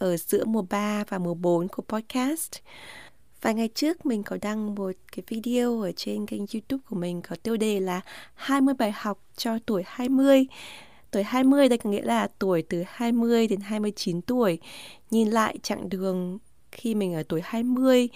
ở giữa mùa 3 và mùa 4 của podcast. Vài ngày trước mình có đăng một cái video ở trên kênh youtube của mình có tiêu đề là 20 bài học cho tuổi 20 Tuổi 20 đây có nghĩa là tuổi từ 20 đến 29 tuổi Nhìn lại chặng đường khi mình ở tuổi 20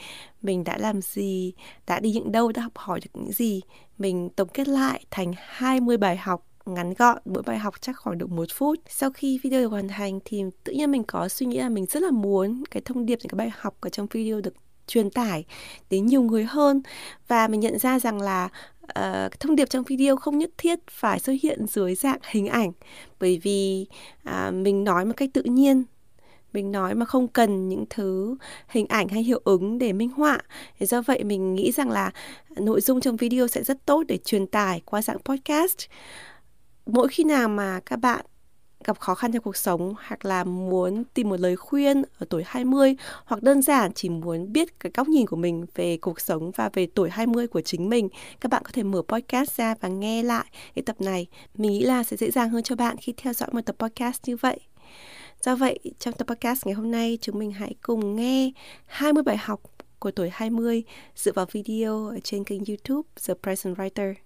Mình đã làm gì, đã đi những đâu, đã học hỏi được những gì Mình tổng kết lại thành 20 bài học ngắn gọn mỗi bài học chắc khoảng được một phút. Sau khi video được hoàn thành thì tự nhiên mình có suy nghĩ là mình rất là muốn cái thông điệp những cái bài học ở trong video được truyền tải đến nhiều người hơn. Và mình nhận ra rằng là uh, thông điệp trong video không nhất thiết phải xuất hiện dưới dạng hình ảnh. Bởi vì uh, mình nói một cách tự nhiên mình nói mà không cần những thứ hình ảnh hay hiệu ứng để minh họa. Thì do vậy mình nghĩ rằng là nội dung trong video sẽ rất tốt để truyền tải qua dạng podcast mỗi khi nào mà các bạn gặp khó khăn trong cuộc sống hoặc là muốn tìm một lời khuyên ở tuổi 20 hoặc đơn giản chỉ muốn biết cái góc nhìn của mình về cuộc sống và về tuổi 20 của chính mình, các bạn có thể mở podcast ra và nghe lại cái tập này. Mình nghĩ là sẽ dễ dàng hơn cho bạn khi theo dõi một tập podcast như vậy. Do vậy, trong tập podcast ngày hôm nay chúng mình hãy cùng nghe 20 bài học của tuổi 20 dựa vào video ở trên kênh YouTube The Present Writer.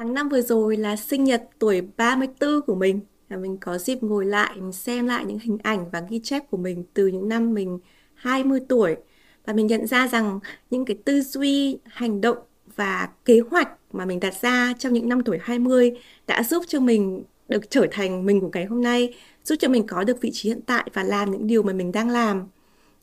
Tháng năm vừa rồi là sinh nhật tuổi 34 của mình và mình có dịp ngồi lại mình xem lại những hình ảnh và ghi chép của mình từ những năm mình 20 tuổi và mình nhận ra rằng những cái tư duy, hành động và kế hoạch mà mình đặt ra trong những năm tuổi 20 đã giúp cho mình được trở thành mình của ngày hôm nay, giúp cho mình có được vị trí hiện tại và làm những điều mà mình đang làm.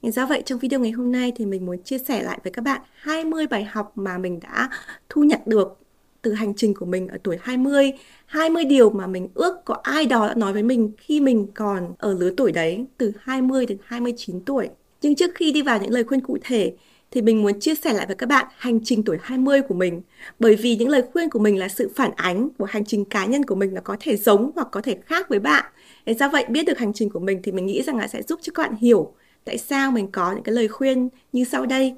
Do vậy trong video ngày hôm nay thì mình muốn chia sẻ lại với các bạn 20 bài học mà mình đã thu nhận được từ hành trình của mình ở tuổi 20, 20 điều mà mình ước có ai đó đã nói với mình khi mình còn ở lứa tuổi đấy, từ 20 đến 29 tuổi. Nhưng trước khi đi vào những lời khuyên cụ thể thì mình muốn chia sẻ lại với các bạn hành trình tuổi 20 của mình. Bởi vì những lời khuyên của mình là sự phản ánh của hành trình cá nhân của mình nó có thể giống hoặc có thể khác với bạn. Thế do vậy biết được hành trình của mình thì mình nghĩ rằng là sẽ giúp cho các bạn hiểu tại sao mình có những cái lời khuyên như sau đây.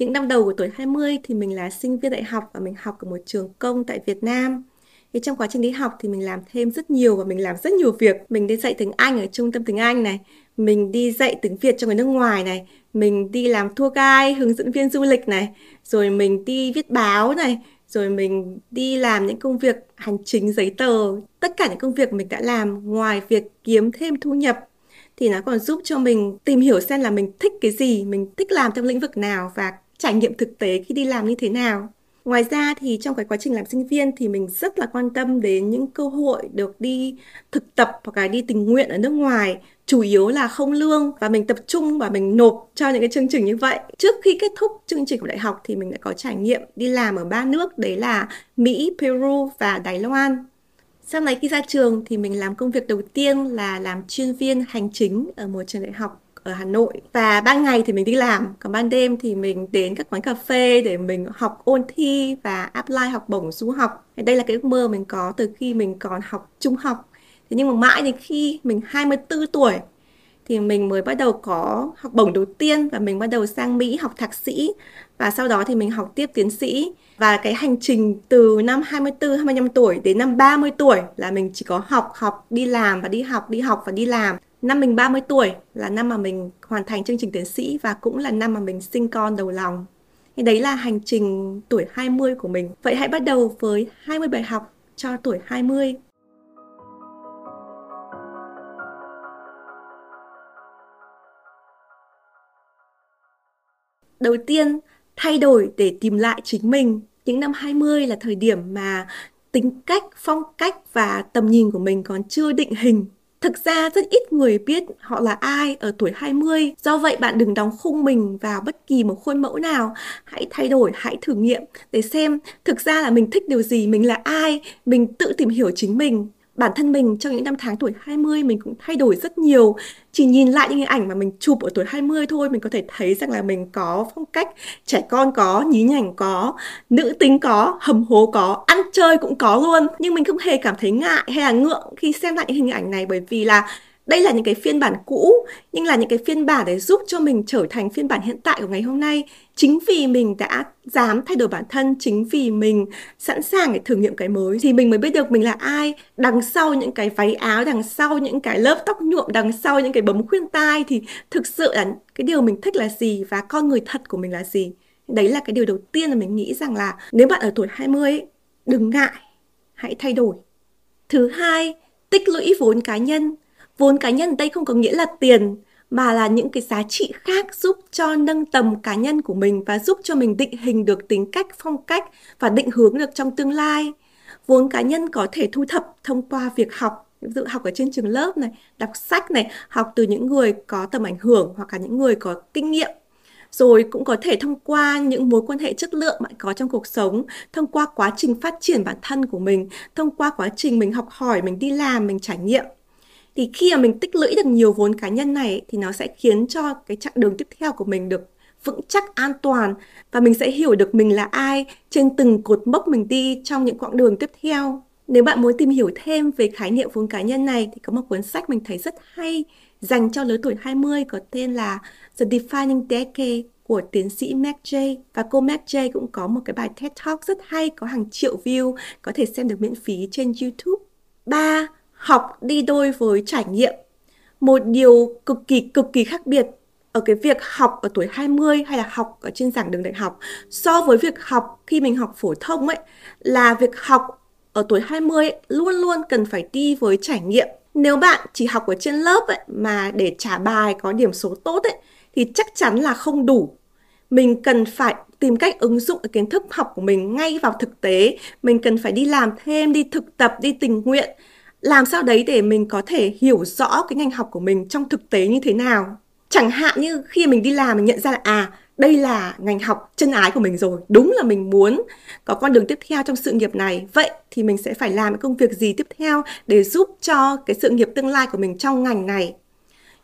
Những năm đầu của tuổi 20 thì mình là sinh viên đại học và mình học ở một trường công tại Việt Nam. Thì trong quá trình đi học thì mình làm thêm rất nhiều và mình làm rất nhiều việc. Mình đi dạy tiếng Anh ở trung tâm tiếng Anh này, mình đi dạy tiếng Việt cho người nước ngoài này, mình đi làm tour guide, hướng dẫn viên du lịch này, rồi mình đi viết báo này, rồi mình đi làm những công việc hành chính giấy tờ. Tất cả những công việc mình đã làm ngoài việc kiếm thêm thu nhập thì nó còn giúp cho mình tìm hiểu xem là mình thích cái gì, mình thích làm trong lĩnh vực nào và trải nghiệm thực tế khi đi làm như thế nào. Ngoài ra thì trong cái quá trình làm sinh viên thì mình rất là quan tâm đến những cơ hội được đi thực tập hoặc là đi tình nguyện ở nước ngoài chủ yếu là không lương và mình tập trung và mình nộp cho những cái chương trình như vậy. Trước khi kết thúc chương trình của đại học thì mình đã có trải nghiệm đi làm ở ba nước đấy là Mỹ, Peru và Đài Loan. Sau này khi ra trường thì mình làm công việc đầu tiên là làm chuyên viên hành chính ở một trường đại học ở Hà Nội. Và ban ngày thì mình đi làm, còn ban đêm thì mình đến các quán cà phê để mình học ôn thi và apply học bổng du học. Đây là cái ước mơ mình có từ khi mình còn học trung học. Thế nhưng mà mãi đến khi mình 24 tuổi thì mình mới bắt đầu có học bổng đầu tiên và mình bắt đầu sang Mỹ học thạc sĩ. Và sau đó thì mình học tiếp tiến sĩ. Và cái hành trình từ năm 24 25 tuổi đến năm 30 tuổi là mình chỉ có học học, đi làm và đi học đi học và đi làm. Năm mình 30 tuổi là năm mà mình hoàn thành chương trình tiến sĩ và cũng là năm mà mình sinh con đầu lòng. Thì đấy là hành trình tuổi 20 của mình. Vậy hãy bắt đầu với 20 bài học cho tuổi 20. Đầu tiên, thay đổi để tìm lại chính mình. Những năm 20 là thời điểm mà tính cách, phong cách và tầm nhìn của mình còn chưa định hình Thực ra rất ít người biết họ là ai ở tuổi 20. Do vậy bạn đừng đóng khung mình vào bất kỳ một khuôn mẫu nào. Hãy thay đổi, hãy thử nghiệm để xem thực ra là mình thích điều gì, mình là ai, mình tự tìm hiểu chính mình bản thân mình trong những năm tháng tuổi 20 mình cũng thay đổi rất nhiều. Chỉ nhìn lại những hình ảnh mà mình chụp ở tuổi 20 thôi mình có thể thấy rằng là mình có phong cách trẻ con có, nhí nhảnh có, nữ tính có, hầm hố có, ăn chơi cũng có luôn. Nhưng mình không hề cảm thấy ngại hay là ngượng khi xem lại những hình ảnh này bởi vì là đây là những cái phiên bản cũ nhưng là những cái phiên bản để giúp cho mình trở thành phiên bản hiện tại của ngày hôm nay. Chính vì mình đã dám thay đổi bản thân chính vì mình sẵn sàng để thử nghiệm cái mới thì mình mới biết được mình là ai. Đằng sau những cái váy áo đằng sau những cái lớp tóc nhuộm đằng sau những cái bấm khuyên tai thì thực sự là cái điều mình thích là gì và con người thật của mình là gì? Đấy là cái điều đầu tiên là mình nghĩ rằng là nếu bạn ở tuổi 20 ấy, đừng ngại hãy thay đổi. Thứ hai tích lũy vốn cá nhân. Vốn cá nhân ở đây không có nghĩa là tiền mà là những cái giá trị khác giúp cho nâng tầm cá nhân của mình và giúp cho mình định hình được tính cách, phong cách và định hướng được trong tương lai. Vốn cá nhân có thể thu thập thông qua việc học, ví dụ học ở trên trường lớp này, đọc sách này, học từ những người có tầm ảnh hưởng hoặc là những người có kinh nghiệm rồi cũng có thể thông qua những mối quan hệ chất lượng bạn có trong cuộc sống thông qua quá trình phát triển bản thân của mình thông qua quá trình mình học hỏi mình đi làm mình trải nghiệm thì khi mà mình tích lũy được nhiều vốn cá nhân này thì nó sẽ khiến cho cái chặng đường tiếp theo của mình được vững chắc, an toàn và mình sẽ hiểu được mình là ai trên từng cột mốc mình đi trong những quãng đường tiếp theo. Nếu bạn muốn tìm hiểu thêm về khái niệm vốn cá nhân này thì có một cuốn sách mình thấy rất hay dành cho lứa tuổi 20 có tên là The Defining Decade của tiến sĩ Mac J và cô Mac J cũng có một cái bài TED Talk rất hay, có hàng triệu view, có thể xem được miễn phí trên YouTube. 3 học đi đôi với trải nghiệm. Một điều cực kỳ cực kỳ khác biệt ở cái việc học ở tuổi 20 hay là học ở trên giảng đường đại học so với việc học khi mình học phổ thông ấy là việc học ở tuổi 20 ấy, luôn luôn cần phải đi với trải nghiệm. Nếu bạn chỉ học ở trên lớp ấy, mà để trả bài có điểm số tốt ấy, thì chắc chắn là không đủ. Mình cần phải tìm cách ứng dụng cái kiến thức học của mình ngay vào thực tế. Mình cần phải đi làm thêm, đi thực tập, đi tình nguyện làm sao đấy để mình có thể hiểu rõ cái ngành học của mình trong thực tế như thế nào? Chẳng hạn như khi mình đi làm mình nhận ra là à đây là ngành học chân ái của mình rồi, đúng là mình muốn có con đường tiếp theo trong sự nghiệp này. Vậy thì mình sẽ phải làm cái công việc gì tiếp theo để giúp cho cái sự nghiệp tương lai của mình trong ngành này?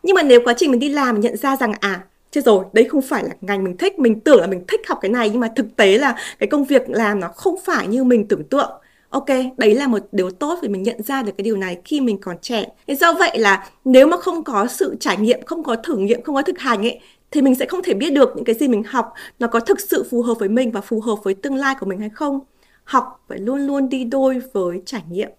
Nhưng mà nếu quá trình mình đi làm mình nhận ra rằng à chết rồi đấy không phải là ngành mình thích, mình tưởng là mình thích học cái này, nhưng mà thực tế là cái công việc làm nó không phải như mình tưởng tượng ok, đấy là một điều tốt vì mình nhận ra được cái điều này khi mình còn trẻ. Thế do vậy là nếu mà không có sự trải nghiệm, không có thử nghiệm, không có thực hành ấy, thì mình sẽ không thể biết được những cái gì mình học nó có thực sự phù hợp với mình và phù hợp với tương lai của mình hay không. Học phải luôn luôn đi đôi với trải nghiệm.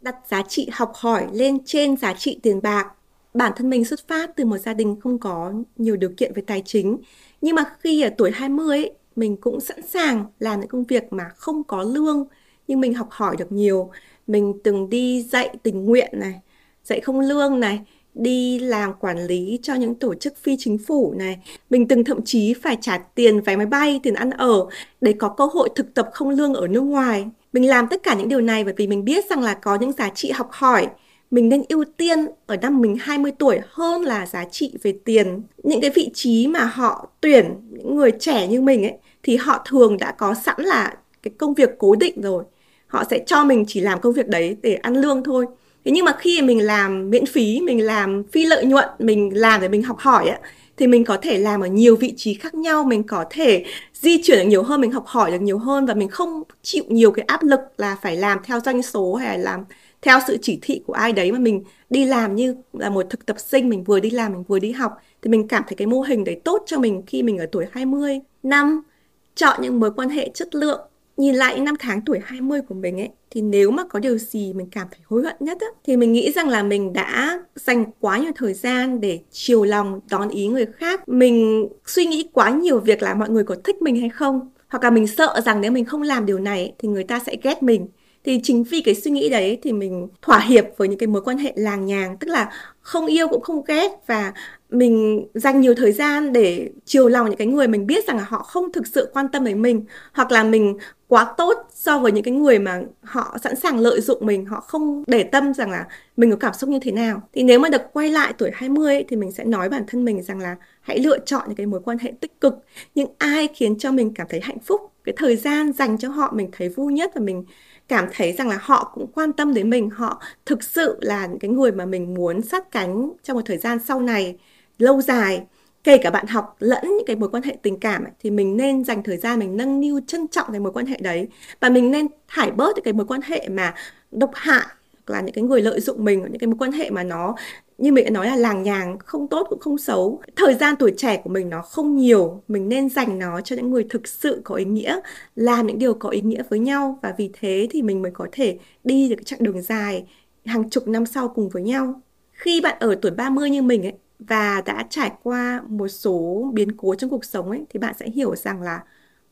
Đặt giá trị học hỏi lên trên giá trị tiền bạc bản thân mình xuất phát từ một gia đình không có nhiều điều kiện về tài chính. Nhưng mà khi ở tuổi 20 ấy, mình cũng sẵn sàng làm những công việc mà không có lương nhưng mình học hỏi được nhiều. Mình từng đi dạy tình nguyện này dạy không lương này đi làm quản lý cho những tổ chức phi chính phủ này. Mình từng thậm chí phải trả tiền vé máy bay tiền ăn ở để có cơ hội thực tập không lương ở nước ngoài. Mình làm tất cả những điều này bởi vì mình biết rằng là có những giá trị học hỏi mình nên ưu tiên ở năm mình 20 tuổi hơn là giá trị về tiền. Những cái vị trí mà họ tuyển những người trẻ như mình ấy thì họ thường đã có sẵn là cái công việc cố định rồi. Họ sẽ cho mình chỉ làm công việc đấy để ăn lương thôi. Thế nhưng mà khi mình làm miễn phí, mình làm phi lợi nhuận, mình làm để mình học hỏi ấy, thì mình có thể làm ở nhiều vị trí khác nhau, mình có thể di chuyển được nhiều hơn, mình học hỏi được nhiều hơn và mình không chịu nhiều cái áp lực là phải làm theo doanh số hay là làm theo sự chỉ thị của ai đấy mà mình đi làm như là một thực tập sinh mình vừa đi làm mình vừa đi học thì mình cảm thấy cái mô hình đấy tốt cho mình khi mình ở tuổi 20. Năm, chọn những mối quan hệ chất lượng. Nhìn lại những năm tháng tuổi 20 của mình ấy thì nếu mà có điều gì mình cảm thấy hối hận nhất á, thì mình nghĩ rằng là mình đã dành quá nhiều thời gian để chiều lòng đón ý người khác. Mình suy nghĩ quá nhiều việc là mọi người có thích mình hay không hoặc là mình sợ rằng nếu mình không làm điều này thì người ta sẽ ghét mình thì chính vì cái suy nghĩ đấy thì mình thỏa hiệp với những cái mối quan hệ làng nhàng tức là không yêu cũng không ghét và mình dành nhiều thời gian để chiều lòng những cái người mình biết rằng là họ không thực sự quan tâm đến mình hoặc là mình quá tốt so với những cái người mà họ sẵn sàng lợi dụng mình họ không để tâm rằng là mình có cảm xúc như thế nào. Thì nếu mà được quay lại tuổi 20 ấy, thì mình sẽ nói bản thân mình rằng là hãy lựa chọn những cái mối quan hệ tích cực. Những ai khiến cho mình cảm thấy hạnh phúc cái thời gian dành cho họ mình thấy vui nhất và mình cảm thấy rằng là họ cũng quan tâm đến mình họ thực sự là những cái người mà mình muốn sát cánh trong một thời gian sau này lâu dài. Kể cả bạn học lẫn những cái mối quan hệ tình cảm ấy, thì mình nên dành thời gian mình nâng niu trân trọng cái mối quan hệ đấy. Và mình nên thải bớt những cái mối quan hệ mà độc hại là những cái người lợi dụng mình những cái mối quan hệ mà nó, như mình đã nói là làng nhàng, không tốt cũng không xấu. Thời gian tuổi trẻ của mình nó không nhiều, mình nên dành nó cho những người thực sự có ý nghĩa, làm những điều có ý nghĩa với nhau. Và vì thế thì mình mới có thể đi được cái chặng đường dài hàng chục năm sau cùng với nhau. Khi bạn ở tuổi 30 như mình ấy, và đã trải qua một số biến cố trong cuộc sống ấy, thì bạn sẽ hiểu rằng là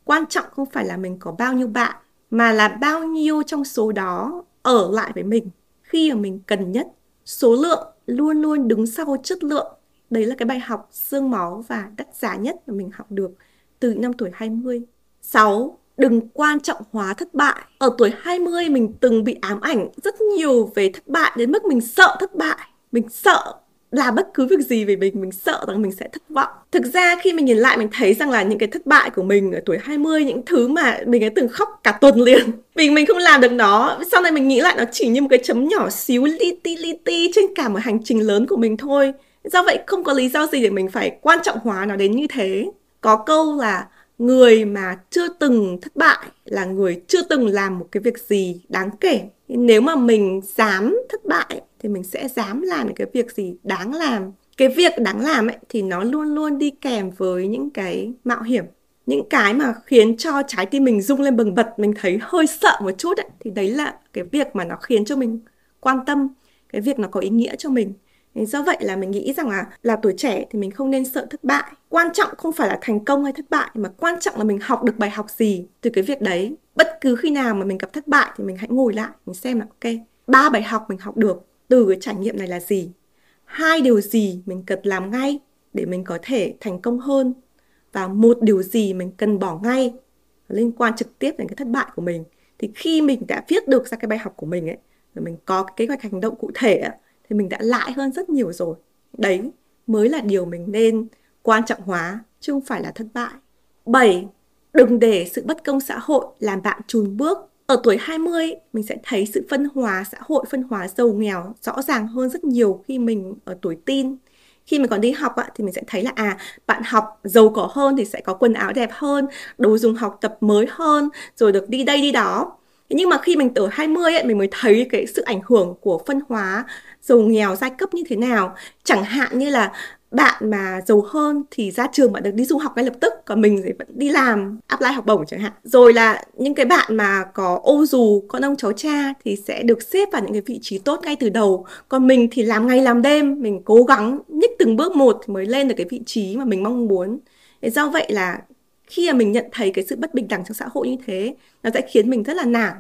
quan trọng không phải là mình có bao nhiêu bạn, mà là bao nhiêu trong số đó ở lại với mình khi mà mình cần nhất số lượng luôn luôn đứng sau chất lượng đấy là cái bài học xương máu và đắt giá nhất mà mình học được từ năm tuổi 20 6. Đừng quan trọng hóa thất bại. Ở tuổi 20 mình từng bị ám ảnh rất nhiều về thất bại đến mức mình sợ thất bại. Mình sợ làm bất cứ việc gì về mình mình sợ rằng mình sẽ thất vọng. Thực ra khi mình nhìn lại, mình thấy rằng là những cái thất bại của mình ở tuổi 20 những thứ mà mình đã từng khóc cả tuần liền vì mình không làm được nó, sau này mình nghĩ lại nó chỉ như một cái chấm nhỏ xíu, li ti li ti trên cả một hành trình lớn của mình thôi. Do vậy không có lý do gì để mình phải quan trọng hóa nó đến như thế. Có câu là người mà chưa từng thất bại là người chưa từng làm một cái việc gì đáng kể. Nếu mà mình dám thất bại thì mình sẽ dám làm những cái việc gì đáng làm. Cái việc đáng làm ấy thì nó luôn luôn đi kèm với những cái mạo hiểm. Những cái mà khiến cho trái tim mình rung lên bừng bật, mình thấy hơi sợ một chút ấy, thì đấy là cái việc mà nó khiến cho mình quan tâm, cái việc nó có ý nghĩa cho mình. Do vậy là mình nghĩ rằng là là tuổi trẻ thì mình không nên sợ thất bại. Quan trọng không phải là thành công hay thất bại, mà quan trọng là mình học được bài học gì từ cái việc đấy. Bất cứ khi nào mà mình gặp thất bại thì mình hãy ngồi lại, mình xem là, ok, ba bài học mình học được từ cái trải nghiệm này là gì? Hai điều gì mình cần làm ngay để mình có thể thành công hơn? Và một điều gì mình cần bỏ ngay liên quan trực tiếp đến cái thất bại của mình? Thì khi mình đã viết được ra cái bài học của mình ấy rồi mình có cái kế hoạch hành động cụ thể ấy, thì mình đã lại hơn rất nhiều rồi. Đấy mới là điều mình nên quan trọng hóa chứ không phải là thất bại. 7. Đừng để sự bất công xã hội làm bạn chùn bước ở tuổi 20 mình sẽ thấy sự phân hóa xã hội, phân hóa giàu nghèo rõ ràng hơn rất nhiều khi mình ở tuổi teen. Khi mình còn đi học ạ, thì mình sẽ thấy là à bạn học giàu có hơn thì sẽ có quần áo đẹp hơn, đồ dùng học tập mới hơn, rồi được đi đây đi đó. Nhưng mà khi mình ở 20 ấy, mình mới thấy cái sự ảnh hưởng của phân hóa giàu nghèo, giai cấp như thế nào. Chẳng hạn như là bạn mà giàu hơn thì ra trường bạn được đi du học ngay lập tức, còn mình thì vẫn đi làm, apply học bổng chẳng hạn. Rồi là những cái bạn mà có ô dù, con ông cháu cha thì sẽ được xếp vào những cái vị trí tốt ngay từ đầu. Còn mình thì làm ngày làm đêm, mình cố gắng nhích từng bước một thì mới lên được cái vị trí mà mình mong muốn. Thế do vậy là khi mà mình nhận thấy cái sự bất bình đẳng trong xã hội như thế, nó sẽ khiến mình rất là nản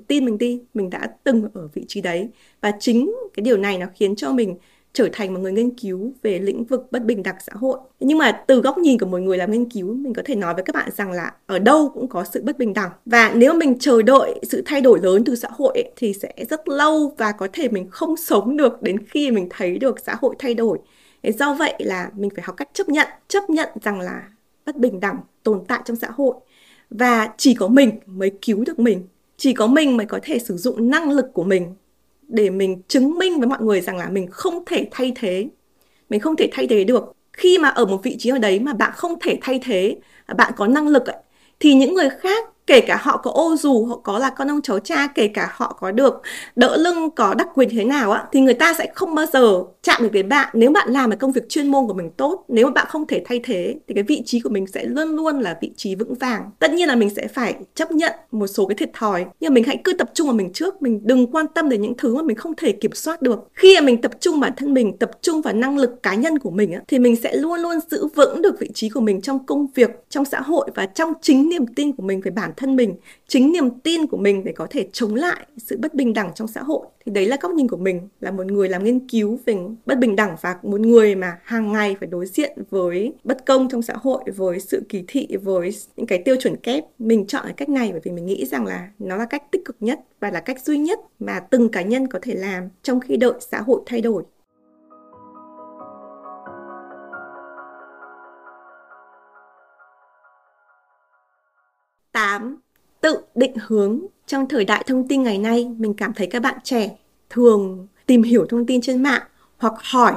tin mình đi mình đã từng ở vị trí đấy và chính cái điều này nó khiến cho mình trở thành một người nghiên cứu về lĩnh vực bất bình đẳng xã hội. Nhưng mà từ góc nhìn của một người làm nghiên cứu, mình có thể nói với các bạn rằng là ở đâu cũng có sự bất bình đẳng. Và nếu mình chờ đợi sự thay đổi lớn từ xã hội ấy, thì sẽ rất lâu và có thể mình không sống được đến khi mình thấy được xã hội thay đổi. Do vậy là mình phải học cách chấp nhận, chấp nhận rằng là bất bình đẳng tồn tại trong xã hội và chỉ có mình mới cứu được mình chỉ có mình mới có thể sử dụng năng lực của mình để mình chứng minh với mọi người rằng là mình không thể thay thế. Mình không thể thay thế được. Khi mà ở một vị trí ở đấy mà bạn không thể thay thế bạn có năng lực ấy, thì những người khác kể cả họ có ô dù họ có là con ông cháu cha kể cả họ có được đỡ lưng có đặc quyền thế nào á thì người ta sẽ không bao giờ chạm được đến bạn. Nếu bạn làm cái công việc chuyên môn của mình tốt nếu mà bạn không thể thay thế thì cái vị trí của mình sẽ luôn luôn là vị trí vững vàng. Tất nhiên là mình sẽ phải chấp nhận một số cái thiệt thòi nhưng mà mình hãy cứ tập trung vào mình trước. Mình đừng quan tâm đến những thứ mà mình không thể kiểm soát được. Khi mà mình tập trung bản thân mình tập trung vào năng lực cá nhân của mình á, thì mình sẽ luôn luôn giữ vững được vị trí của mình trong công việc trong xã hội và trong chính niềm tin của mình về bản thân mình, chính niềm tin của mình để có thể chống lại sự bất bình đẳng trong xã hội. Thì đấy là góc nhìn của mình, là một người làm nghiên cứu về bất bình đẳng và một người mà hàng ngày phải đối diện với bất công trong xã hội, với sự kỳ thị, với những cái tiêu chuẩn kép. Mình chọn cái cách này bởi vì mình nghĩ rằng là nó là cách tích cực nhất và là cách duy nhất mà từng cá nhân có thể làm trong khi đợi xã hội thay đổi. 8. Tự định hướng trong thời đại thông tin ngày nay, mình cảm thấy các bạn trẻ thường tìm hiểu thông tin trên mạng hoặc hỏi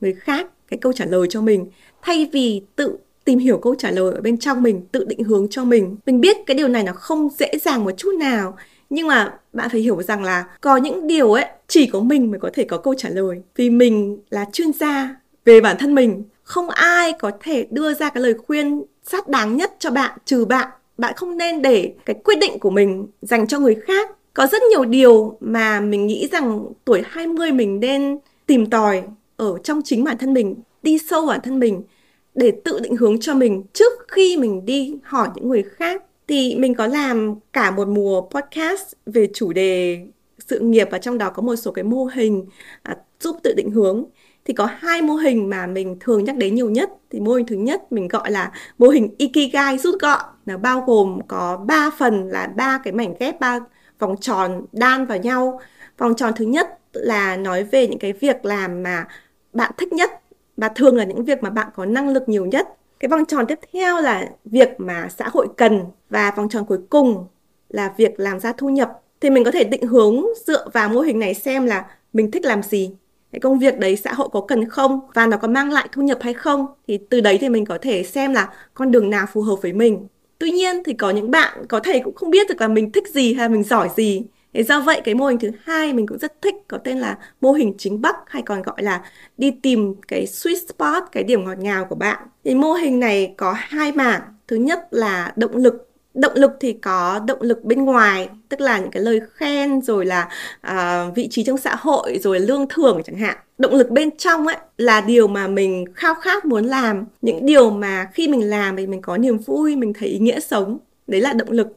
người khác cái câu trả lời cho mình thay vì tự tìm hiểu câu trả lời ở bên trong mình, tự định hướng cho mình. Mình biết cái điều này nó không dễ dàng một chút nào, nhưng mà bạn phải hiểu rằng là có những điều ấy chỉ có mình mới có thể có câu trả lời vì mình là chuyên gia về bản thân mình không ai có thể đưa ra cái lời khuyên xác đáng nhất cho bạn trừ bạn bạn không nên để cái quyết định của mình dành cho người khác. Có rất nhiều điều mà mình nghĩ rằng tuổi 20 mình nên tìm tòi ở trong chính bản thân mình đi sâu bản thân mình để tự định hướng cho mình trước khi mình đi hỏi những người khác. Thì mình có làm cả một mùa podcast về chủ đề sự nghiệp và trong đó có một số cái mô hình à, giúp tự định hướng thì có hai mô hình mà mình thường nhắc đến nhiều nhất. Thì mô hình thứ nhất mình gọi là mô hình ikigai rút gọn. Nó bao gồm có 3 phần là ba cái mảnh ghép, ba vòng tròn đan vào nhau. Vòng tròn thứ nhất là nói về những cái việc làm mà bạn thích nhất và thường là những việc mà bạn có năng lực nhiều nhất. Cái vòng tròn tiếp theo là việc mà xã hội cần và vòng tròn cuối cùng là việc làm ra thu nhập. Thì mình có thể định hướng dựa vào mô hình này xem là mình thích làm gì cái công việc đấy xã hội có cần không và nó có mang lại thu nhập hay không thì từ đấy thì mình có thể xem là con đường nào phù hợp với mình tuy nhiên thì có những bạn có thể cũng không biết được là mình thích gì hay mình giỏi gì Thế do vậy cái mô hình thứ hai mình cũng rất thích có tên là mô hình chính bắc hay còn gọi là đi tìm cái sweet spot, cái điểm ngọt ngào của bạn. Thì mô hình này có hai mảng. Thứ nhất là động lực động lực thì có động lực bên ngoài tức là những cái lời khen rồi là à, vị trí trong xã hội rồi lương thưởng chẳng hạn. Động lực bên trong ấy là điều mà mình khao khát muốn làm. Những điều mà khi mình làm thì mình có niềm vui mình thấy ý nghĩa sống. Đấy là động lực.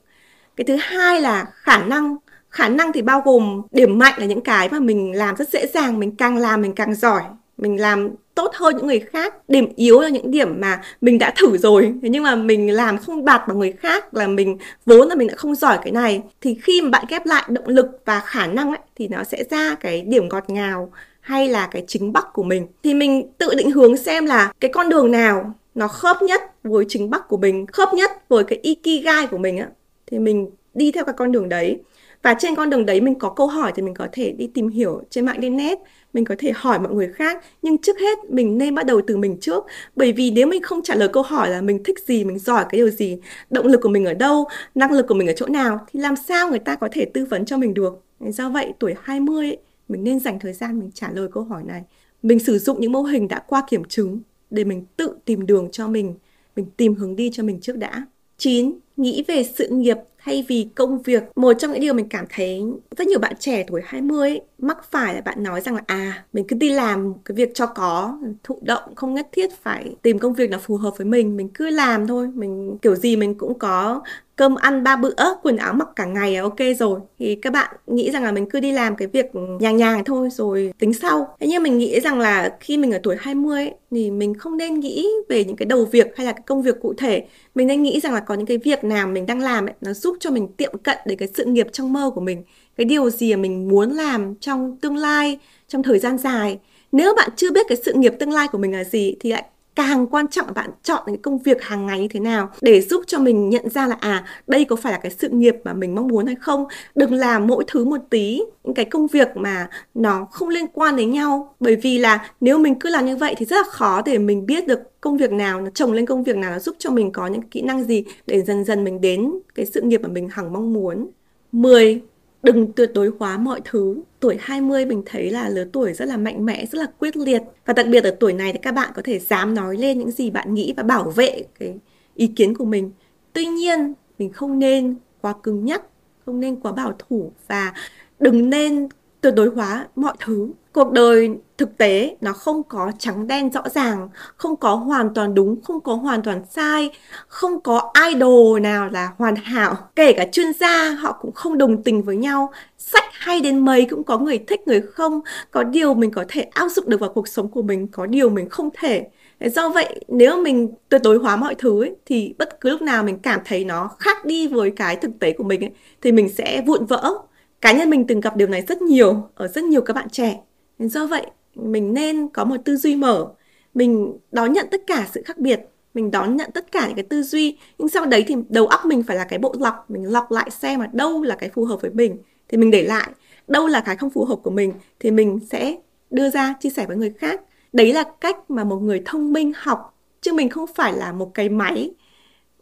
Cái thứ hai là khả năng. Khả năng thì bao gồm điểm mạnh là những cái mà mình làm rất dễ dàng mình càng làm mình càng giỏi. Mình làm tốt hơn những người khác điểm yếu là những điểm mà mình đã thử rồi. Thế nhưng mà mình làm không đạt bằng người khác là mình vốn là mình đã không giỏi cái này. Thì khi mà bạn ghép lại động lực và khả năng ấy, thì nó sẽ ra cái điểm ngọt ngào hay là cái chính bắc của mình. Thì mình tự định hướng xem là cái con đường nào nó khớp nhất với chính bắc của mình khớp nhất với cái ikigai của mình á. Thì mình đi theo cái con đường đấy và trên con đường đấy mình có câu hỏi thì mình có thể đi tìm hiểu trên mạng internet mình có thể hỏi mọi người khác. Nhưng trước hết mình nên bắt đầu từ mình trước. Bởi vì nếu mình không trả lời câu hỏi là mình thích gì mình giỏi cái điều gì động lực của mình ở đâu năng lực của mình ở chỗ nào thì làm sao người ta có thể tư vấn cho mình được? Do vậy tuổi 20 ấy, mình nên dành thời gian mình trả lời câu hỏi này. Mình sử dụng những mô hình đã qua kiểm chứng để mình tự tìm đường cho mình mình tìm hướng đi cho mình trước đã. 9. Nghĩ về sự nghiệp thay vì công việc. Một trong những điều mình cảm thấy rất nhiều bạn trẻ tuổi 20 ấy, mắc phải là bạn nói rằng là à, mình cứ đi làm cái việc cho có, thụ động, không nhất thiết phải tìm công việc nào phù hợp với mình, mình cứ làm thôi, mình kiểu gì mình cũng có cơm ăn ba bữa quần áo mặc cả ngày là ok rồi. Thì các bạn nghĩ rằng là mình cứ đi làm cái việc nhàng nhàng thôi rồi tính sau. Thế nhưng mình nghĩ rằng là khi mình ở tuổi 20 ấy, thì mình không nên nghĩ về những cái đầu việc hay là cái công việc cụ thể. Mình nên nghĩ rằng là có những cái việc nào mình đang làm ấy, nó giúp cho mình tiệm cận đến cái sự nghiệp trong mơ của mình cái điều gì mà mình muốn làm trong tương lai, trong thời gian dài? Nếu bạn chưa biết cái sự nghiệp tương lai của mình là gì thì lại càng quan trọng là bạn chọn cái công việc hàng ngày như thế nào để giúp cho mình nhận ra là à đây có phải là cái sự nghiệp mà mình mong muốn hay không? Đừng làm mỗi thứ một tí, những cái công việc mà nó không liên quan đến nhau. Bởi vì là nếu mình cứ làm như vậy thì rất là khó để mình biết được công việc nào, nó chồng lên công việc nào, nó giúp cho mình có những kỹ năng gì để dần dần mình đến cái sự nghiệp mà mình hằng mong muốn. 10 đừng tuyệt đối hóa mọi thứ. Tuổi 20 mình thấy là lứa tuổi rất là mạnh mẽ, rất là quyết liệt. Và đặc biệt ở tuổi này thì các bạn có thể dám nói lên những gì bạn nghĩ và bảo vệ cái ý kiến của mình. Tuy nhiên, mình không nên quá cứng nhắc, không nên quá bảo thủ và đừng nên tuyệt đối hóa mọi thứ. Cuộc đời thực tế nó không có trắng đen rõ ràng không có hoàn toàn đúng không có hoàn toàn sai không có idol nào là hoàn hảo. Kể cả chuyên gia họ cũng không đồng tình với nhau. Sách hay đến mấy cũng có người thích người không. Có điều mình có thể áp dụng được vào cuộc sống của mình có điều mình không thể. Do vậy nếu mình tuyệt đối hóa mọi thứ ấy, thì bất cứ lúc nào mình cảm thấy nó khác đi với cái thực tế của mình ấy, thì mình sẽ vụn vỡ. Cá nhân mình từng gặp điều này rất nhiều ở rất nhiều các bạn trẻ. Do vậy mình nên có một tư duy mở. Mình đón nhận tất cả sự khác biệt, mình đón nhận tất cả những cái tư duy. Nhưng sau đấy thì đầu óc mình phải là cái bộ lọc, mình lọc lại xem mà đâu là cái phù hợp với mình, thì mình để lại. Đâu là cái không phù hợp của mình thì mình sẽ đưa ra, chia sẻ với người khác. Đấy là cách mà một người thông minh học, chứ mình không phải là một cái máy,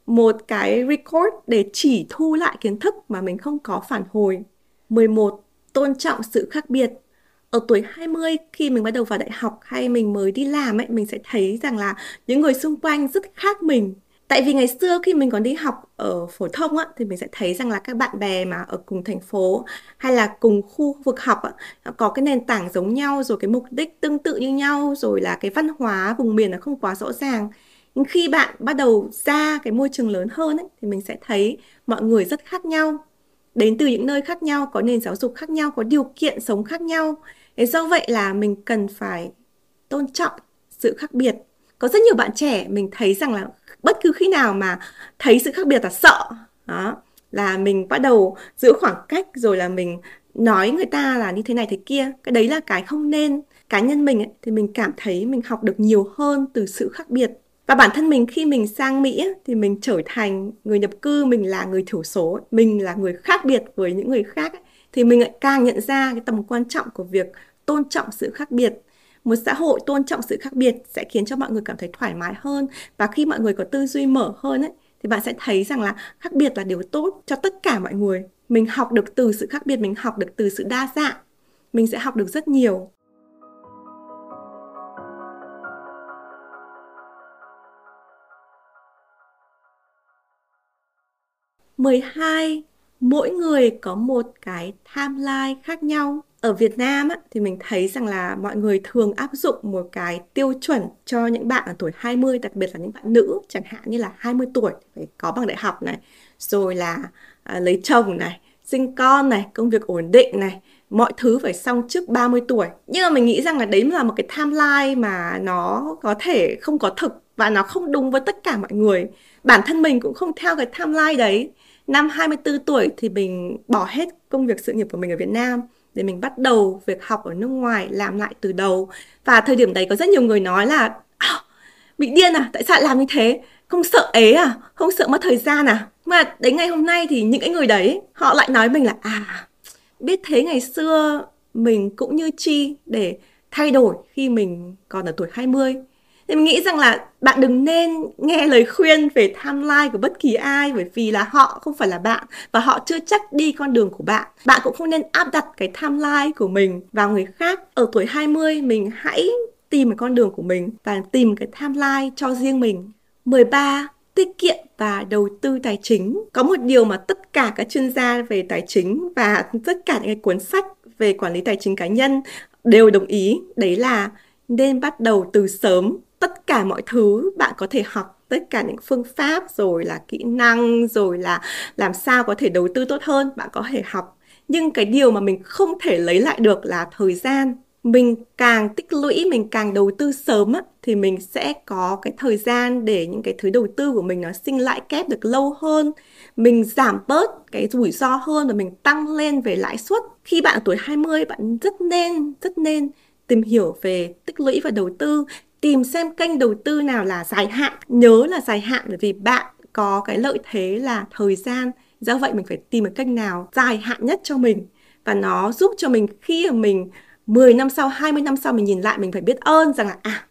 một cái record để chỉ thu lại kiến thức mà mình không có phản hồi. 11 tôn trọng sự khác biệt ở tuổi 20 khi mình bắt đầu vào đại học hay mình mới đi làm ấy mình sẽ thấy rằng là những người xung quanh rất khác mình. Tại vì ngày xưa khi mình còn đi học ở phổ thông á thì mình sẽ thấy rằng là các bạn bè mà ở cùng thành phố hay là cùng khu vực học á, có cái nền tảng giống nhau rồi cái mục đích tương tự như nhau rồi là cái văn hóa vùng miền nó không quá rõ ràng. Nhưng khi bạn bắt đầu ra cái môi trường lớn hơn ấy, thì mình sẽ thấy mọi người rất khác nhau. Đến từ những nơi khác nhau có nền giáo dục khác nhau có điều kiện sống khác nhau thế do vậy là mình cần phải tôn trọng sự khác biệt. Có rất nhiều bạn trẻ mình thấy rằng là bất cứ khi nào mà thấy sự khác biệt là sợ đó là mình bắt đầu giữ khoảng cách rồi là mình nói người ta là như thế này thế kia cái đấy là cái không nên. Cá nhân mình ấy, thì mình cảm thấy mình học được nhiều hơn từ sự khác biệt. Và bản thân mình khi mình sang Mỹ ấy, thì mình trở thành người nhập cư mình là người thiểu số mình là người khác biệt với những người khác ấy, thì mình lại càng nhận ra cái tầm quan trọng của việc tôn trọng sự khác biệt. Một xã hội tôn trọng sự khác biệt sẽ khiến cho mọi người cảm thấy thoải mái hơn. Và khi mọi người có tư duy mở hơn ấy, thì bạn sẽ thấy rằng là khác biệt là điều tốt cho tất cả mọi người. Mình học được từ sự khác biệt, mình học được từ sự đa dạng. Mình sẽ học được rất nhiều. 12 mỗi người có một cái timeline khác nhau. Ở Việt Nam á, thì mình thấy rằng là mọi người thường áp dụng một cái tiêu chuẩn cho những bạn ở tuổi 20 đặc biệt là những bạn nữ chẳng hạn như là 20 tuổi phải có bằng đại học này rồi là à, lấy chồng này sinh con này công việc ổn định này mọi thứ phải xong trước 30 tuổi. Nhưng mà mình nghĩ rằng là đấy là một cái timeline mà nó có thể không có thực và nó không đúng với tất cả mọi người. Bản thân mình cũng không theo cái timeline đấy năm 24 tuổi thì mình bỏ hết công việc sự nghiệp của mình ở Việt Nam để mình bắt đầu việc học ở nước ngoài làm lại từ đầu. Và thời điểm đấy có rất nhiều người nói là à, bị điên à tại sao làm như thế? Không sợ ế à? Không sợ mất thời gian à? Mà đến ngày hôm nay thì những cái người đấy họ lại nói mình là à biết thế ngày xưa mình cũng như chi để thay đổi khi mình còn ở tuổi 20 thì mình nghĩ rằng là bạn đừng nên nghe lời khuyên về timeline của bất kỳ ai bởi vì là họ không phải là bạn và họ chưa chắc đi con đường của bạn. Bạn cũng không nên áp đặt cái timeline của mình vào người khác. Ở tuổi 20 mình hãy tìm cái con đường của mình và tìm cái timeline cho riêng mình. 13 tiết kiệm và đầu tư tài chính. Có một điều mà tất cả các chuyên gia về tài chính và tất cả những cái cuốn sách về quản lý tài chính cá nhân đều đồng ý, đấy là nên bắt đầu từ sớm tất cả mọi thứ bạn có thể học tất cả những phương pháp rồi là kỹ năng rồi là làm sao có thể đầu tư tốt hơn bạn có thể học. Nhưng cái điều mà mình không thể lấy lại được là thời gian. Mình càng tích lũy mình càng đầu tư sớm á, thì mình sẽ có cái thời gian để những cái thứ đầu tư của mình nó sinh lãi kép được lâu hơn. Mình giảm bớt cái rủi ro hơn và mình tăng lên về lãi suất. Khi bạn ở tuổi 20 bạn rất nên rất nên tìm hiểu về tích lũy và đầu tư tìm xem kênh đầu tư nào là dài hạn nhớ là dài hạn bởi vì bạn có cái lợi thế là thời gian do vậy mình phải tìm một kênh nào dài hạn nhất cho mình và nó giúp cho mình khi mà mình 10 năm sau, 20 năm sau mình nhìn lại mình phải biết ơn rằng là à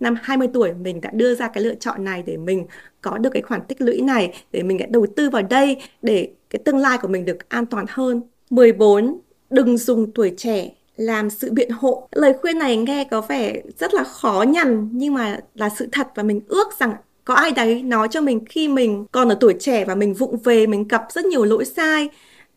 năm 20 tuổi mình đã đưa ra cái lựa chọn này để mình có được cái khoản tích lũy này để mình đã đầu tư vào đây để cái tương lai của mình được an toàn hơn. 14. Đừng dùng tuổi trẻ làm sự biện hộ. Lời khuyên này nghe có vẻ rất là khó nhằn, nhưng mà là sự thật và mình ước rằng có ai đấy nói cho mình khi mình còn ở tuổi trẻ và mình vụng về, mình gặp rất nhiều lỗi sai,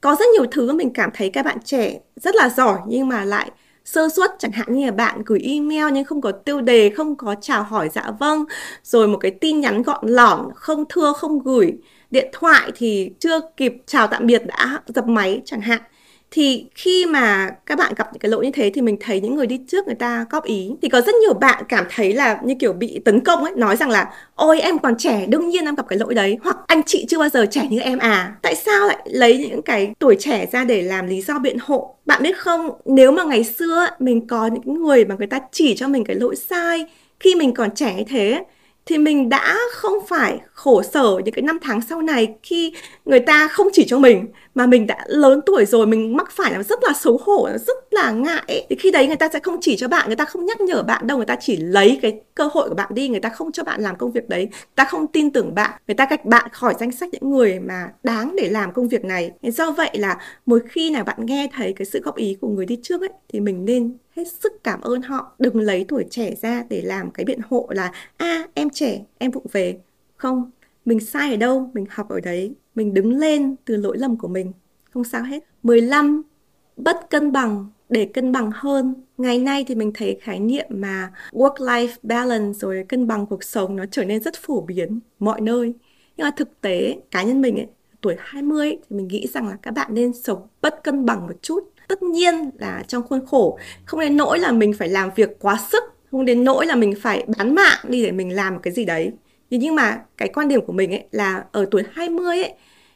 có rất nhiều thứ mình cảm thấy các bạn trẻ rất là giỏi nhưng mà lại sơ suất chẳng hạn như là bạn gửi email nhưng không có tiêu đề, không có chào hỏi dạ vâng rồi một cái tin nhắn gọn lỏn không thưa, không gửi, điện thoại thì chưa kịp chào tạm biệt đã dập máy chẳng hạn thì khi mà các bạn gặp những cái lỗi như thế thì mình thấy những người đi trước người ta góp ý. Thì có rất nhiều bạn cảm thấy là như kiểu bị tấn công ấy, nói rằng là, ôi, em còn trẻ, đương nhiên em gặp cái lỗi đấy. Hoặc, anh chị chưa bao giờ trẻ như em à? Tại sao lại lấy những cái tuổi trẻ ra để làm lý do biện hộ? Bạn biết không, nếu mà ngày xưa mình có những người mà người ta chỉ cho mình cái lỗi sai khi mình còn trẻ như thế, thì mình đã không phải khổ sở những cái năm tháng sau này khi người ta không chỉ cho mình mà mình đã lớn tuổi rồi mình mắc phải là rất là xấu hổ rất là ngại thì khi đấy người ta sẽ không chỉ cho bạn người ta không nhắc nhở bạn đâu. Người ta chỉ lấy cái cơ hội của bạn đi người ta không cho bạn làm công việc đấy. Người ta không tin tưởng bạn. Người ta gạch bạn khỏi danh sách những người mà đáng để làm công việc này. Do vậy là mỗi khi nào bạn nghe thấy cái sự góp ý của người đi trước ấy thì mình nên hết sức cảm ơn họ. Đừng lấy tuổi trẻ ra để làm cái biện hộ là a à, em trẻ em vụng về. Không mình sai ở đâu mình học ở đấy mình đứng lên từ lỗi lầm của mình. Không sao hết. 15 bất cân bằng để cân bằng hơn. Ngày nay thì mình thấy khái niệm mà work life balance rồi cân bằng cuộc sống nó trở nên rất phổ biến mọi nơi. Nhưng mà thực tế cá nhân mình ấy tuổi 20 ấy, thì mình nghĩ rằng là các bạn nên sống bất cân bằng một chút. Tất nhiên là trong khuôn khổ không đến nỗi là mình phải làm việc quá sức không đến nỗi là mình phải bán mạng đi để mình làm một cái gì đấy thế nhưng mà cái quan điểm của mình ấy là ở tuổi 20 ấy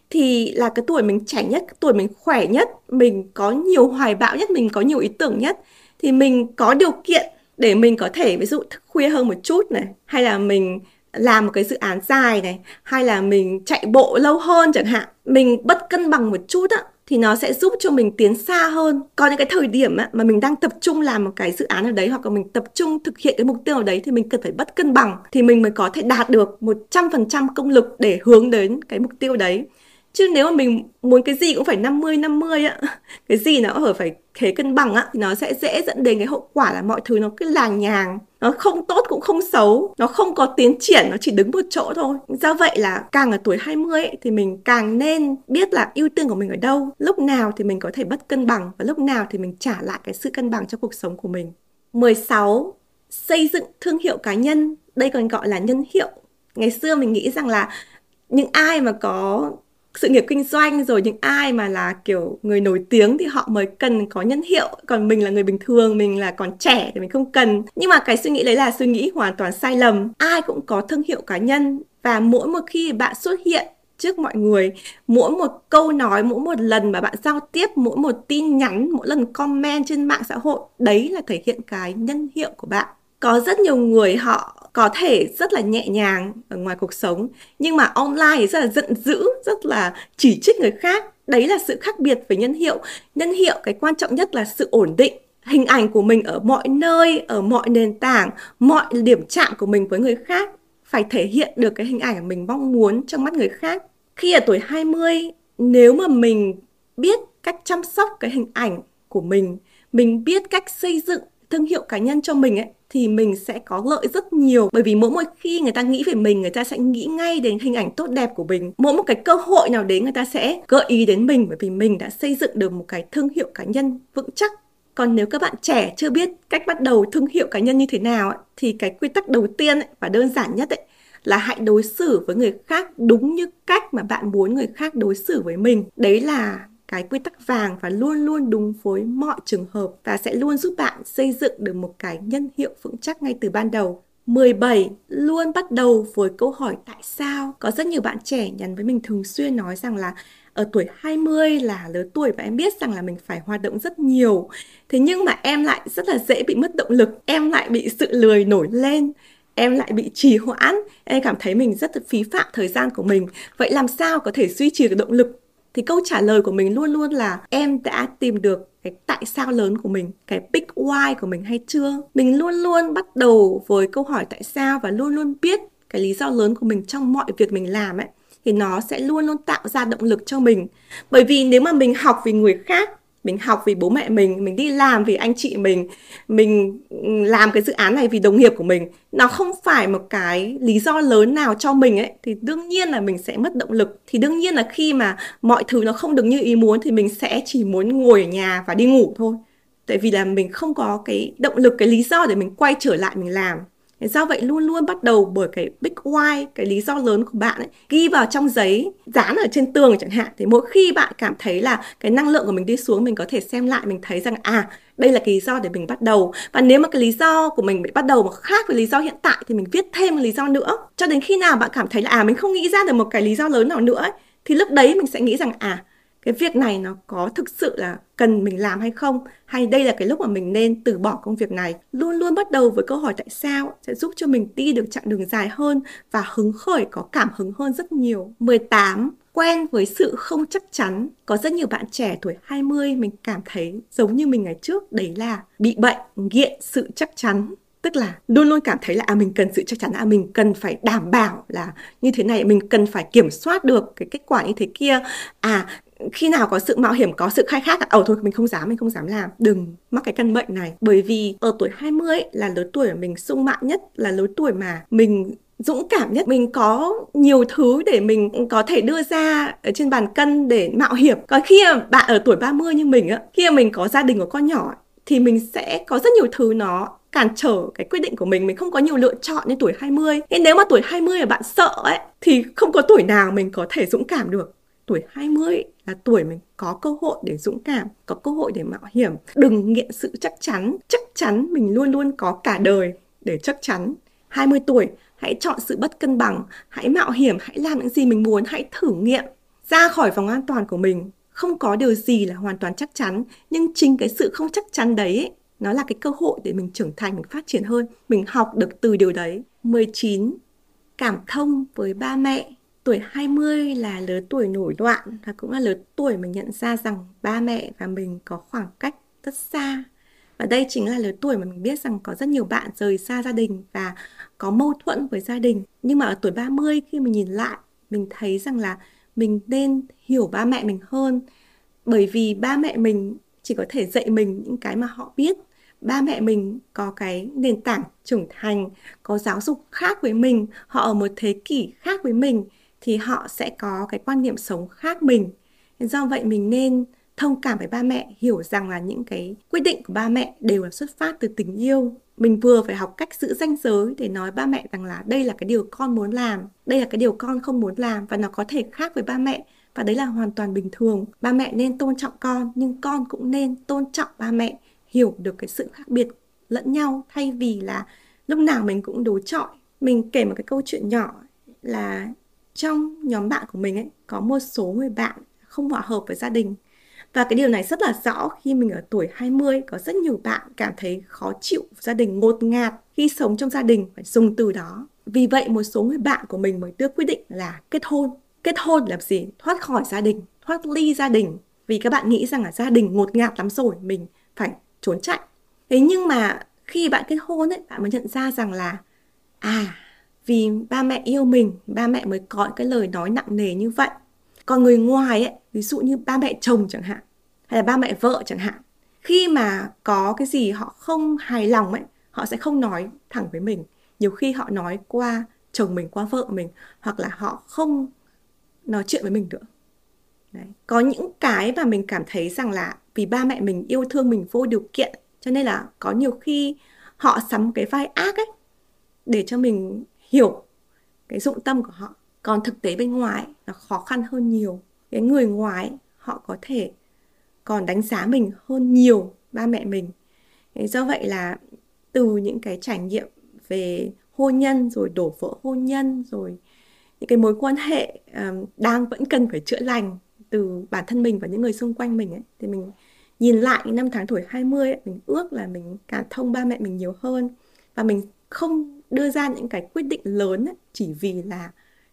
thì là cái tuổi mình trẻ nhất, cái tuổi mình khỏe nhất, mình có nhiều hoài bão nhất, mình có nhiều ý tưởng nhất thì mình có điều kiện để mình có thể ví dụ thức khuya hơn một chút này hay là mình làm một cái dự án dài này hay là mình chạy bộ lâu hơn chẳng hạn. Mình bất cân bằng một chút á thì nó sẽ giúp cho mình tiến xa hơn. Có những cái thời điểm á, mà mình đang tập trung làm một cái dự án ở đấy hoặc là mình tập trung thực hiện cái mục tiêu ở đấy thì mình cần phải bất cân bằng thì mình mới có thể đạt được 100% công lực để hướng đến cái mục tiêu đấy chứ nếu mà mình muốn cái gì cũng phải 50 50 á cái gì nó ở phải thế cân bằng á thì nó sẽ dễ dẫn đến cái hậu quả là mọi thứ nó cứ làng nhàng nó không tốt cũng không xấu nó không có tiến triển nó chỉ đứng một chỗ thôi. Do vậy là càng ở tuổi 20 ấy, thì mình càng nên biết là ưu tiên của mình ở đâu lúc nào thì mình có thể bất cân bằng và lúc nào thì mình trả lại cái sự cân bằng cho cuộc sống của mình. 16 xây dựng thương hiệu cá nhân đây còn gọi là nhân hiệu. Ngày xưa mình nghĩ rằng là những ai mà có sự nghiệp kinh doanh rồi những ai mà là kiểu người nổi tiếng thì họ mới cần có nhân hiệu. Còn mình là người bình thường, mình là còn trẻ thì mình không cần. Nhưng mà cái suy nghĩ đấy là suy nghĩ hoàn toàn sai lầm. Ai cũng có thương hiệu cá nhân và mỗi một khi bạn xuất hiện trước mọi người, mỗi một câu nói, mỗi một lần mà bạn giao tiếp, mỗi một tin nhắn, mỗi lần comment trên mạng xã hội, đấy là thể hiện cái nhân hiệu của bạn. Có rất nhiều người họ có thể rất là nhẹ nhàng ở ngoài cuộc sống, nhưng mà online thì rất là giận dữ, rất là chỉ trích người khác. Đấy là sự khác biệt với nhân hiệu. Nhân hiệu cái quan trọng nhất là sự ổn định. Hình ảnh của mình ở mọi nơi, ở mọi nền tảng, mọi điểm chạm của mình với người khác phải thể hiện được cái hình ảnh mình mong muốn trong mắt người khác. Khi ở tuổi 20 nếu mà mình biết cách chăm sóc cái hình ảnh của mình mình biết cách xây dựng thương hiệu cá nhân cho mình ấy thì mình sẽ có lợi rất nhiều. Bởi vì mỗi một khi người ta nghĩ về mình người ta sẽ nghĩ ngay đến hình ảnh tốt đẹp của mình. Mỗi một cái cơ hội nào đến người ta sẽ gợi ý đến mình bởi vì mình đã xây dựng được một cái thương hiệu cá nhân vững chắc. Còn nếu các bạn trẻ chưa biết cách bắt đầu thương hiệu cá nhân như thế nào ấy, thì cái quy tắc đầu tiên ấy, và đơn giản nhất ấy, là hãy đối xử với người khác đúng như cách mà bạn muốn người khác đối xử với mình. Đấy là cái quy tắc vàng và luôn luôn đúng với mọi trường hợp và sẽ luôn giúp bạn xây dựng được một cái nhân hiệu vững chắc ngay từ ban đầu. 17. Luôn bắt đầu với câu hỏi tại sao. Có rất nhiều bạn trẻ nhắn với mình thường xuyên nói rằng là ở tuổi 20 là lứa tuổi và em biết rằng là mình phải hoạt động rất nhiều. Thế nhưng mà em lại rất là dễ bị mất động lực, em lại bị sự lười nổi lên em lại bị trì hoãn em cảm thấy mình rất là phí phạm thời gian của mình vậy làm sao có thể duy trì được động lực thì câu trả lời của mình luôn luôn là em đã tìm được cái tại sao lớn của mình, cái big why của mình hay chưa? Mình luôn luôn bắt đầu với câu hỏi tại sao và luôn luôn biết cái lý do lớn của mình trong mọi việc mình làm ấy, thì nó sẽ luôn luôn tạo ra động lực cho mình. Bởi vì nếu mà mình học vì người khác mình học vì bố mẹ mình mình đi làm vì anh chị mình mình ừ, làm cái dự án này vì đồng nghiệp của mình. Nó không phải một cái lý do lớn nào cho mình ấy, thì đương nhiên là mình sẽ mất động lực. Thì đương nhiên là khi mà mọi thứ nó không được như ý muốn thì mình sẽ chỉ muốn ngồi ở nhà và đi ngủ thôi. Tại vì là mình không có cái động lực, cái lý do để mình quay trở lại mình làm do vậy luôn luôn bắt đầu bởi cái big why cái lý do lớn của bạn ấy ghi vào trong giấy dán ở trên tường chẳng hạn. Thì mỗi khi bạn cảm thấy là cái năng lượng của mình đi xuống mình có thể xem lại mình thấy rằng à đây là cái lý do để mình bắt đầu. Và nếu mà cái lý do của mình bị bắt đầu mà khác với lý do hiện tại thì mình viết thêm một lý do nữa. Cho đến khi nào bạn cảm thấy là à mình không nghĩ ra được một cái lý do lớn nào nữa ấy, thì lúc đấy mình sẽ nghĩ rằng à cái việc này nó có thực sự là cần mình làm hay không? Hay đây là cái lúc mà mình nên từ bỏ công việc này? Luôn luôn bắt đầu với câu hỏi tại sao sẽ giúp cho mình đi được chặng đường dài hơn và hứng khởi có cảm hứng hơn rất nhiều? 18 quen với sự không chắc chắn. Có rất nhiều bạn trẻ tuổi 20 mình cảm thấy giống như mình ngày trước, đấy là bị bệnh, nghiện sự chắc chắn. Tức là luôn luôn cảm thấy là à mình cần sự chắc chắn à mình cần phải đảm bảo là như thế này mình cần phải kiểm soát được cái kết quả như thế kia. À khi nào có sự mạo hiểm có sự khai thác ờ thôi mình không dám mình không dám làm. Đừng mắc cái căn bệnh này. Bởi vì ở tuổi 20 ấy, là lứa tuổi mà mình sung mãn nhất là lứa tuổi mà mình dũng cảm nhất. Mình có nhiều thứ để mình có thể đưa ra ở trên bàn cân để mạo hiểm. Còn khi bạn ở tuổi 30 như mình á khi mình có gia đình có con nhỏ thì mình sẽ có rất nhiều thứ nó cản trở cái quyết định của mình. Mình không có nhiều lựa chọn như tuổi 20 nên nếu mà tuổi 20 mà bạn sợ ấy thì không có tuổi nào mình có thể dũng cảm được tuổi 20 là tuổi mình có cơ hội để dũng cảm, có cơ hội để mạo hiểm. Đừng nghiện sự chắc chắn. Chắc chắn mình luôn luôn có cả đời để chắc chắn. 20 tuổi, hãy chọn sự bất cân bằng, hãy mạo hiểm, hãy làm những gì mình muốn, hãy thử nghiệm. Ra khỏi vòng an toàn của mình, không có điều gì là hoàn toàn chắc chắn, nhưng chính cái sự không chắc chắn đấy nó là cái cơ hội để mình trưởng thành, mình phát triển hơn, mình học được từ điều đấy. 19. Cảm thông với ba mẹ Tuổi 20 là lứa tuổi nổi loạn và cũng là lứa tuổi mình nhận ra rằng ba mẹ và mình có khoảng cách rất xa. Và đây chính là lứa tuổi mà mình biết rằng có rất nhiều bạn rời xa gia đình và có mâu thuẫn với gia đình. Nhưng mà ở tuổi 30 khi mình nhìn lại, mình thấy rằng là mình nên hiểu ba mẹ mình hơn. Bởi vì ba mẹ mình chỉ có thể dạy mình những cái mà họ biết. Ba mẹ mình có cái nền tảng trưởng thành, có giáo dục khác với mình, họ ở một thế kỷ khác với mình thì họ sẽ có cái quan niệm sống khác mình. Do vậy mình nên thông cảm với ba mẹ, hiểu rằng là những cái quyết định của ba mẹ đều là xuất phát từ tình yêu. Mình vừa phải học cách giữ ranh giới để nói ba mẹ rằng là đây là cái điều con muốn làm, đây là cái điều con không muốn làm và nó có thể khác với ba mẹ và đấy là hoàn toàn bình thường. Ba mẹ nên tôn trọng con, nhưng con cũng nên tôn trọng ba mẹ, hiểu được cái sự khác biệt lẫn nhau. Thay vì là lúc nào mình cũng đối chọi. Mình kể một cái câu chuyện nhỏ là trong nhóm bạn của mình ấy có một số người bạn không hòa hợp với gia đình và cái điều này rất là rõ khi mình ở tuổi 20 có rất nhiều bạn cảm thấy khó chịu gia đình ngột ngạt khi sống trong gia đình phải dùng từ đó. Vì vậy một số người bạn của mình mới đưa quyết định là kết hôn. Kết hôn làm gì? Thoát khỏi gia đình, thoát ly gia đình. Vì các bạn nghĩ rằng là gia đình ngột ngạt lắm rồi, mình phải trốn chạy. Thế nhưng mà khi bạn kết hôn ấy, bạn mới nhận ra rằng là à vì ba mẹ yêu mình, ba mẹ mới có cái lời nói nặng nề như vậy còn người ngoài ấy, ví dụ như ba mẹ chồng chẳng hạn, hay là ba mẹ vợ chẳng hạn, khi mà có cái gì họ không hài lòng ấy, họ sẽ không nói thẳng với mình nhiều khi họ nói qua chồng mình, qua vợ mình, hoặc là họ không nói chuyện với mình nữa Đấy. có những cái mà mình cảm thấy rằng là vì ba mẹ mình yêu thương mình vô điều kiện, cho nên là có nhiều khi họ sắm cái vai ác ấy, để cho mình hiểu cái dụng tâm của họ. Còn thực tế bên ngoài là khó khăn hơn nhiều. Cái người ngoài họ có thể còn đánh giá mình hơn nhiều ba mẹ mình. Do vậy là từ những cái trải nghiệm về hôn nhân rồi đổ vỡ hôn nhân rồi những cái mối quan hệ um, đang vẫn cần phải chữa lành từ bản thân mình và những người xung quanh mình ấy thì mình nhìn lại những năm tháng tuổi 20 ấy, mình ước là mình cảm thông ba mẹ mình nhiều hơn. Và mình không đưa ra những cái quyết định lớn ấy, chỉ vì là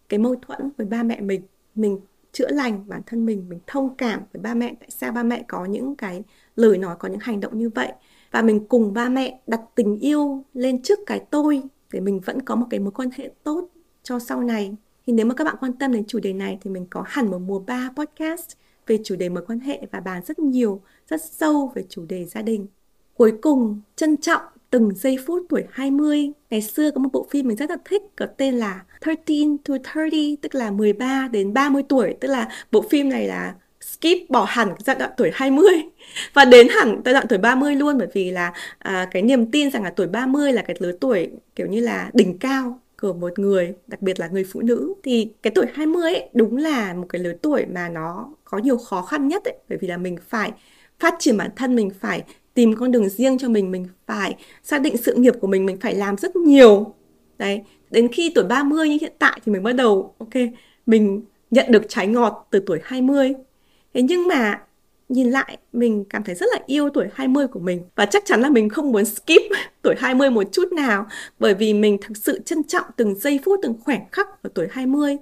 cái mâu thuẫn với ba mẹ mình mình chữa lành bản thân mình mình thông cảm với ba mẹ tại sao ba mẹ có những cái lời nói có những hành động như vậy. Và mình cùng ba mẹ đặt tình yêu lên trước cái tôi để mình vẫn có một cái mối quan hệ tốt cho sau này. Thì nếu mà các bạn quan tâm đến chủ đề này thì mình có hẳn một mùa 3 podcast về chủ đề mối quan hệ và bàn rất nhiều rất sâu về chủ đề gia đình. Cuối cùng trân trọng từng giây phút tuổi 20. Ngày xưa có một bộ phim mình rất là thích có tên là 13 to 30, tức là 13 đến 30 tuổi, tức là bộ phim này là skip bỏ hẳn cái giai đoạn tuổi 20 và đến hẳn giai đoạn tuổi 30 luôn bởi vì là à, cái niềm tin rằng là tuổi 30 là cái lứa tuổi kiểu như là đỉnh cao của một người, đặc biệt là người phụ nữ. Thì cái tuổi 20 ấy đúng là một cái lứa tuổi mà nó có nhiều khó khăn nhất ấy bởi vì là mình phải phát triển bản thân mình phải tìm con đường riêng cho mình mình phải xác định sự nghiệp của mình mình phải làm rất nhiều. Đấy, đến khi tuổi 30 như hiện tại thì mình bắt đầu, ok, mình nhận được trái ngọt từ tuổi 20 thế nhưng mà nhìn lại, mình cảm thấy rất là yêu tuổi 20 của mình. Và chắc chắn là mình không muốn skip tuổi 20 một chút nào, bởi vì mình thực sự trân trọng từng giây phút, từng khoảnh khắc ở tuổi 20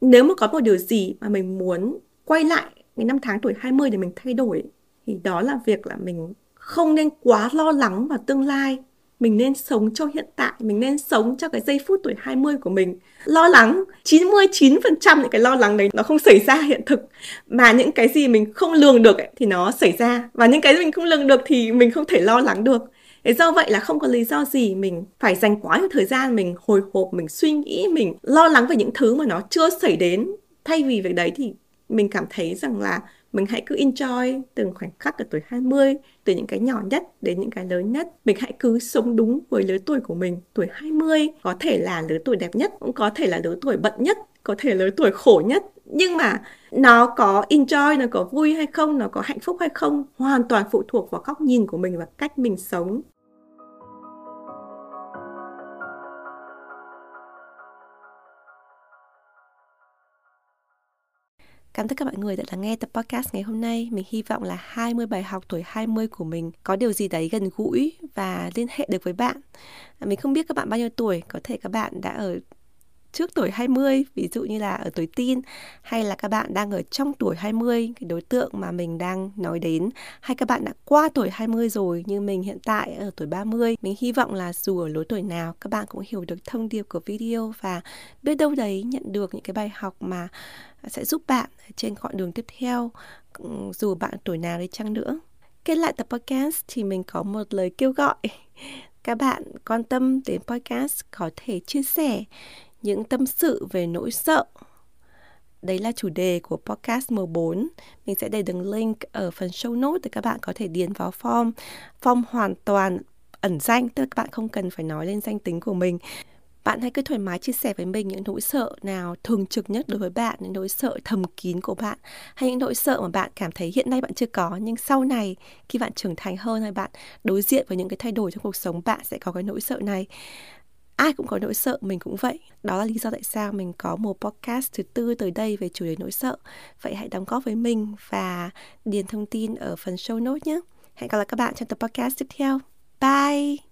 nếu mà có một điều gì mà mình muốn quay lại cái năm tháng tuổi 20 để mình thay đổi, thì đó là việc là mình không nên quá lo lắng vào tương lai. Mình nên sống cho hiện tại mình nên sống cho cái giây phút tuổi 20 của mình. Lo lắng 99% những cái lo lắng đấy nó không xảy ra hiện thực. Mà những cái gì mình không lường được ấy, thì nó xảy ra. Và những cái mình không lường được thì mình không thể lo lắng được. Thế do vậy là không có lý do gì mình phải dành quá nhiều thời gian mình hồi hộp, mình suy nghĩ, mình lo lắng về những thứ mà nó chưa xảy đến. Thay vì việc đấy thì mình cảm thấy rằng là mình hãy cứ enjoy từng khoảnh khắc ở tuổi 20 từ những cái nhỏ nhất đến những cái lớn nhất. Mình hãy cứ sống đúng với lứa tuổi của mình. Tuổi 20 có thể là lứa tuổi đẹp nhất, cũng có thể là lứa tuổi bận nhất, có thể lứa tuổi khổ nhất. Nhưng mà nó có enjoy, nó có vui hay không, nó có hạnh phúc hay không, hoàn toàn phụ thuộc vào góc nhìn của mình và cách mình sống. Cảm ơn các bạn người đã lắng nghe tập podcast ngày hôm nay. Mình hy vọng là 20 bài học tuổi 20 của mình có điều gì đấy gần gũi và liên hệ được với bạn. À, mình không biết các bạn bao nhiêu tuổi, có thể các bạn đã ở trước tuổi 20, ví dụ như là ở tuổi teen hay là các bạn đang ở trong tuổi 20, cái đối tượng mà mình đang nói đến hay các bạn đã qua tuổi 20 rồi như mình hiện tại ở tuổi 30. Mình hy vọng là dù ở lối tuổi nào các bạn cũng hiểu được thông điệp của video và biết đâu đấy nhận được những cái bài học mà sẽ giúp bạn trên con đường tiếp theo dù bạn tuổi nào đi chăng nữa. Kết lại tập podcast thì mình có một lời kêu gọi các bạn quan tâm đến podcast có thể chia sẻ những tâm sự về nỗi sợ. Đấy là chủ đề của podcast M4. Mình sẽ để đường link ở phần show note để các bạn có thể điền vào form. Form hoàn toàn ẩn danh, tức là các bạn không cần phải nói lên danh tính của mình. Bạn hãy cứ thoải mái chia sẻ với mình những nỗi sợ nào thường trực nhất đối với bạn, những nỗi sợ thầm kín của bạn hay những nỗi sợ mà bạn cảm thấy hiện nay bạn chưa có nhưng sau này khi bạn trưởng thành hơn hay bạn đối diện với những cái thay đổi trong cuộc sống bạn sẽ có cái nỗi sợ này ai cũng có nỗi sợ, mình cũng vậy. Đó là lý do tại sao mình có một podcast thứ tư tới đây về chủ đề nỗi sợ. Vậy hãy đóng góp với mình và điền thông tin ở phần show notes nhé. Hẹn gặp lại các bạn trong tập podcast tiếp theo. Bye!